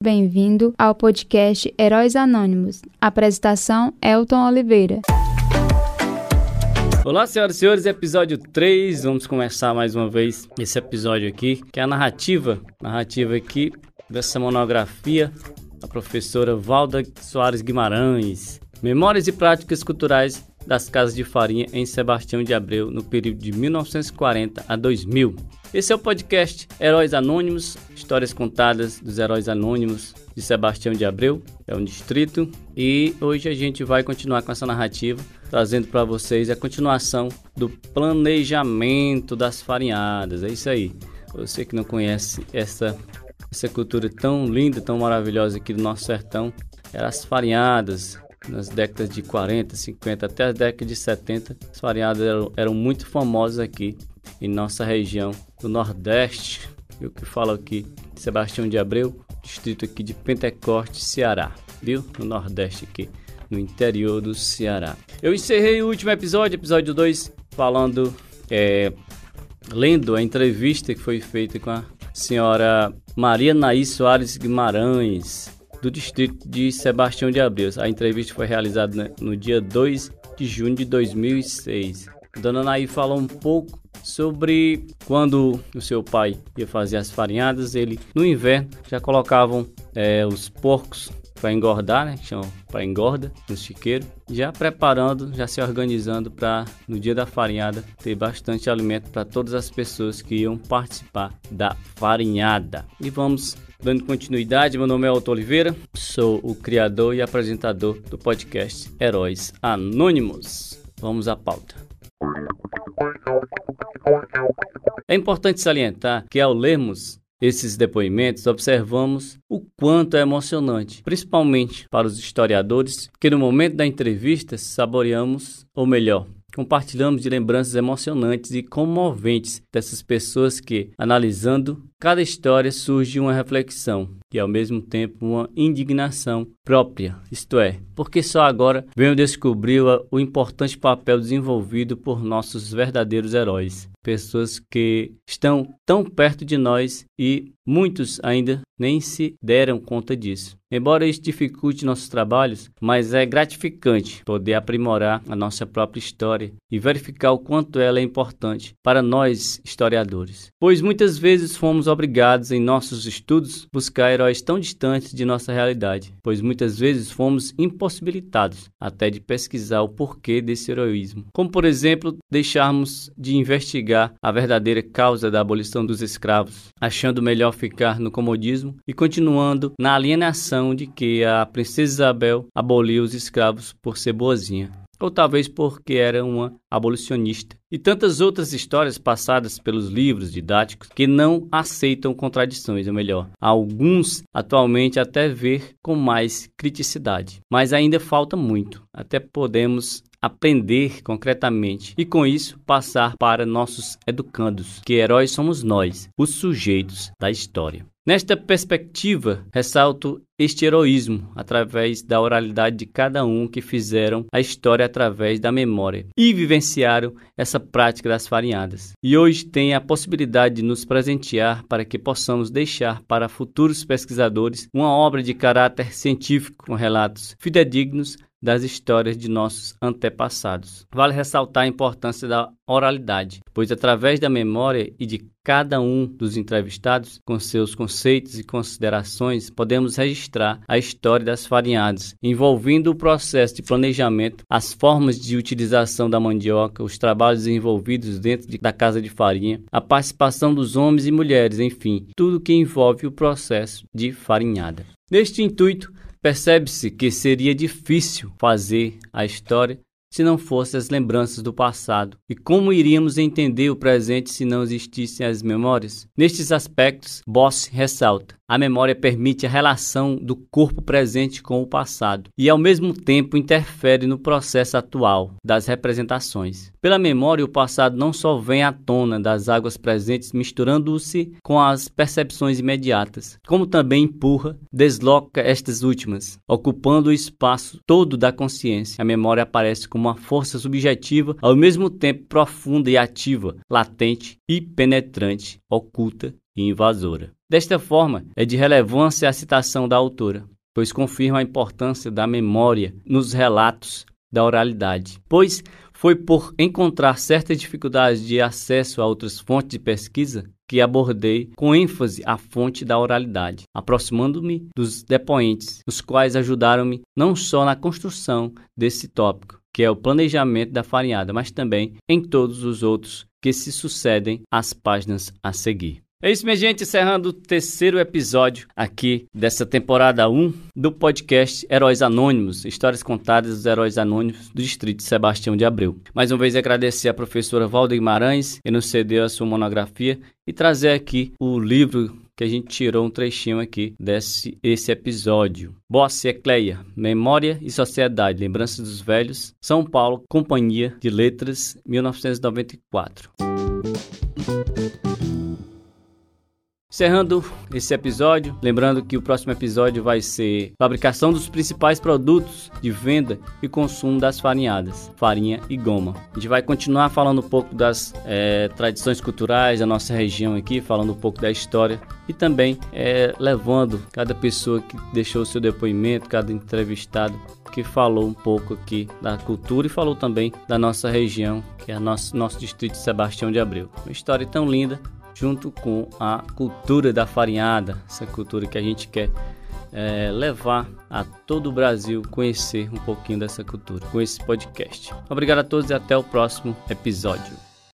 Bem-vindo ao podcast Heróis Anônimos. Apresentação: Elton Oliveira. Olá, senhoras e senhores, episódio 3. Vamos começar mais uma vez esse episódio aqui, que é a narrativa, narrativa aqui dessa monografia da professora Valda Soares Guimarães. Memórias e práticas culturais das casas de farinha em Sebastião de Abreu no período de 1940 a 2000. Esse é o podcast Heróis Anônimos, histórias contadas dos heróis anônimos de Sebastião de Abreu, é um distrito, e hoje a gente vai continuar com essa narrativa, trazendo para vocês a continuação do planejamento das farinhadas. É isso aí. Você que não conhece essa essa cultura tão linda, tão maravilhosa aqui do nosso sertão, eram as farinhadas, nas décadas de 40, 50 até as décadas de 70, as farinhadas eram, eram muito famosas aqui em nossa região do Nordeste, eu que falo aqui Sebastião de Abreu, distrito aqui de Pentecoste, Ceará, viu? No Nordeste aqui, no interior do Ceará. Eu encerrei o último episódio, episódio 2, falando, é, lendo a entrevista que foi feita com a senhora Maria Naís Soares Guimarães, do distrito de Sebastião de Abreu. A entrevista foi realizada no dia 2 de junho de 2006. Dona Naí falou um pouco sobre quando o seu pai ia fazer as farinhadas, ele no inverno já colocavam é, os porcos para engordar, né? Chamam para engorda no chiqueiro, já preparando, já se organizando para no dia da farinhada ter bastante alimento para todas as pessoas que iam participar da farinhada. E vamos dando continuidade, meu nome é Otto Oliveira, sou o criador e apresentador do podcast Heróis Anônimos. Vamos à pauta. É importante salientar que ao lermos esses depoimentos, observamos o quanto é emocionante, principalmente para os historiadores, que no momento da entrevista saboreamos, ou melhor, compartilhamos de lembranças emocionantes e comoventes dessas pessoas que, analisando cada história, surge uma reflexão e ao mesmo tempo uma indignação própria, isto é, porque só agora venho descobrir o importante papel desenvolvido por nossos verdadeiros heróis, pessoas que estão tão perto de nós e muitos ainda nem se deram conta disso. Embora isso dificulte nossos trabalhos, mas é gratificante poder aprimorar a nossa própria história e verificar o quanto ela é importante para nós historiadores. Pois muitas vezes fomos obrigados em nossos estudos buscar heróis tão distantes de nossa realidade, pois muitas vezes fomos impossibilitados até de pesquisar o porquê desse heroísmo. Como por exemplo, deixarmos de investigar a verdadeira causa da abolição dos escravos, achando melhor ficar no comodismo e continuando na alienação de que a princesa Isabel aboliu os escravos por ser boazinha ou talvez porque era uma abolicionista, e tantas outras histórias passadas pelos livros didáticos que não aceitam contradições, ou melhor, alguns atualmente até ver com mais criticidade. Mas ainda falta muito, até podemos aprender concretamente e com isso passar para nossos educandos, que heróis somos nós, os sujeitos da história. Nesta perspectiva, ressalto este heroísmo através da oralidade de cada um que fizeram a história através da memória e vivenciaram essa prática das farinhadas. E hoje tem a possibilidade de nos presentear para que possamos deixar para futuros pesquisadores uma obra de caráter científico com relatos fidedignos das histórias de nossos antepassados. Vale ressaltar a importância da oralidade, pois através da memória e de cada um dos entrevistados, com seus conceitos e considerações, podemos registrar a história das farinhadas, envolvendo o processo de planejamento, as formas de utilização da mandioca, os trabalhos envolvidos dentro de, da casa de farinha, a participação dos homens e mulheres, enfim, tudo que envolve o processo de farinhada. Neste intuito, Percebe-se que seria difícil fazer a história se não fossem as lembranças do passado? E como iríamos entender o presente se não existissem as memórias? Nestes aspectos, Boss ressalta: a memória permite a relação do corpo presente com o passado e, ao mesmo tempo, interfere no processo atual das representações. Pela memória, o passado não só vem à tona das águas presentes, misturando-se com as percepções imediatas, como também empurra, desloca estas últimas, ocupando o espaço todo da consciência. A memória aparece como uma força subjetiva, ao mesmo tempo profunda e ativa, latente e penetrante, oculta e invasora. Desta forma, é de relevância a citação da autora, pois confirma a importância da memória nos relatos da oralidade, pois foi por encontrar certas dificuldades de acesso a outras fontes de pesquisa que abordei com ênfase a fonte da oralidade, aproximando-me dos depoentes, os quais ajudaram-me não só na construção desse tópico, que é o planejamento da farinhada, mas também em todos os outros que se sucedem às páginas a seguir. É isso, minha gente, encerrando o terceiro episódio aqui dessa temporada 1 do podcast Heróis Anônimos, histórias contadas dos heróis anônimos do distrito de Sebastião de Abreu. Mais uma vez agradecer a professora Valda Guimarães, que nos cedeu a sua monografia e trazer aqui o livro que a gente tirou um trechinho aqui desse esse episódio. Bosse Ecleia, Memória e Sociedade, Lembranças dos Velhos, São Paulo, Companhia de Letras, 1994. Encerrando esse episódio, lembrando que o próximo episódio vai ser fabricação dos principais produtos de venda e consumo das farinhadas, farinha e goma. A gente vai continuar falando um pouco das é, tradições culturais da nossa região aqui, falando um pouco da história e também é, levando cada pessoa que deixou o seu depoimento, cada entrevistado que falou um pouco aqui da cultura e falou também da nossa região, que é nosso, nosso distrito de Sebastião de Abreu. Uma história tão linda junto com a cultura da farinhada, essa cultura que a gente quer é, levar a todo o Brasil conhecer um pouquinho dessa cultura com esse podcast. Obrigado a todos e até o próximo episódio.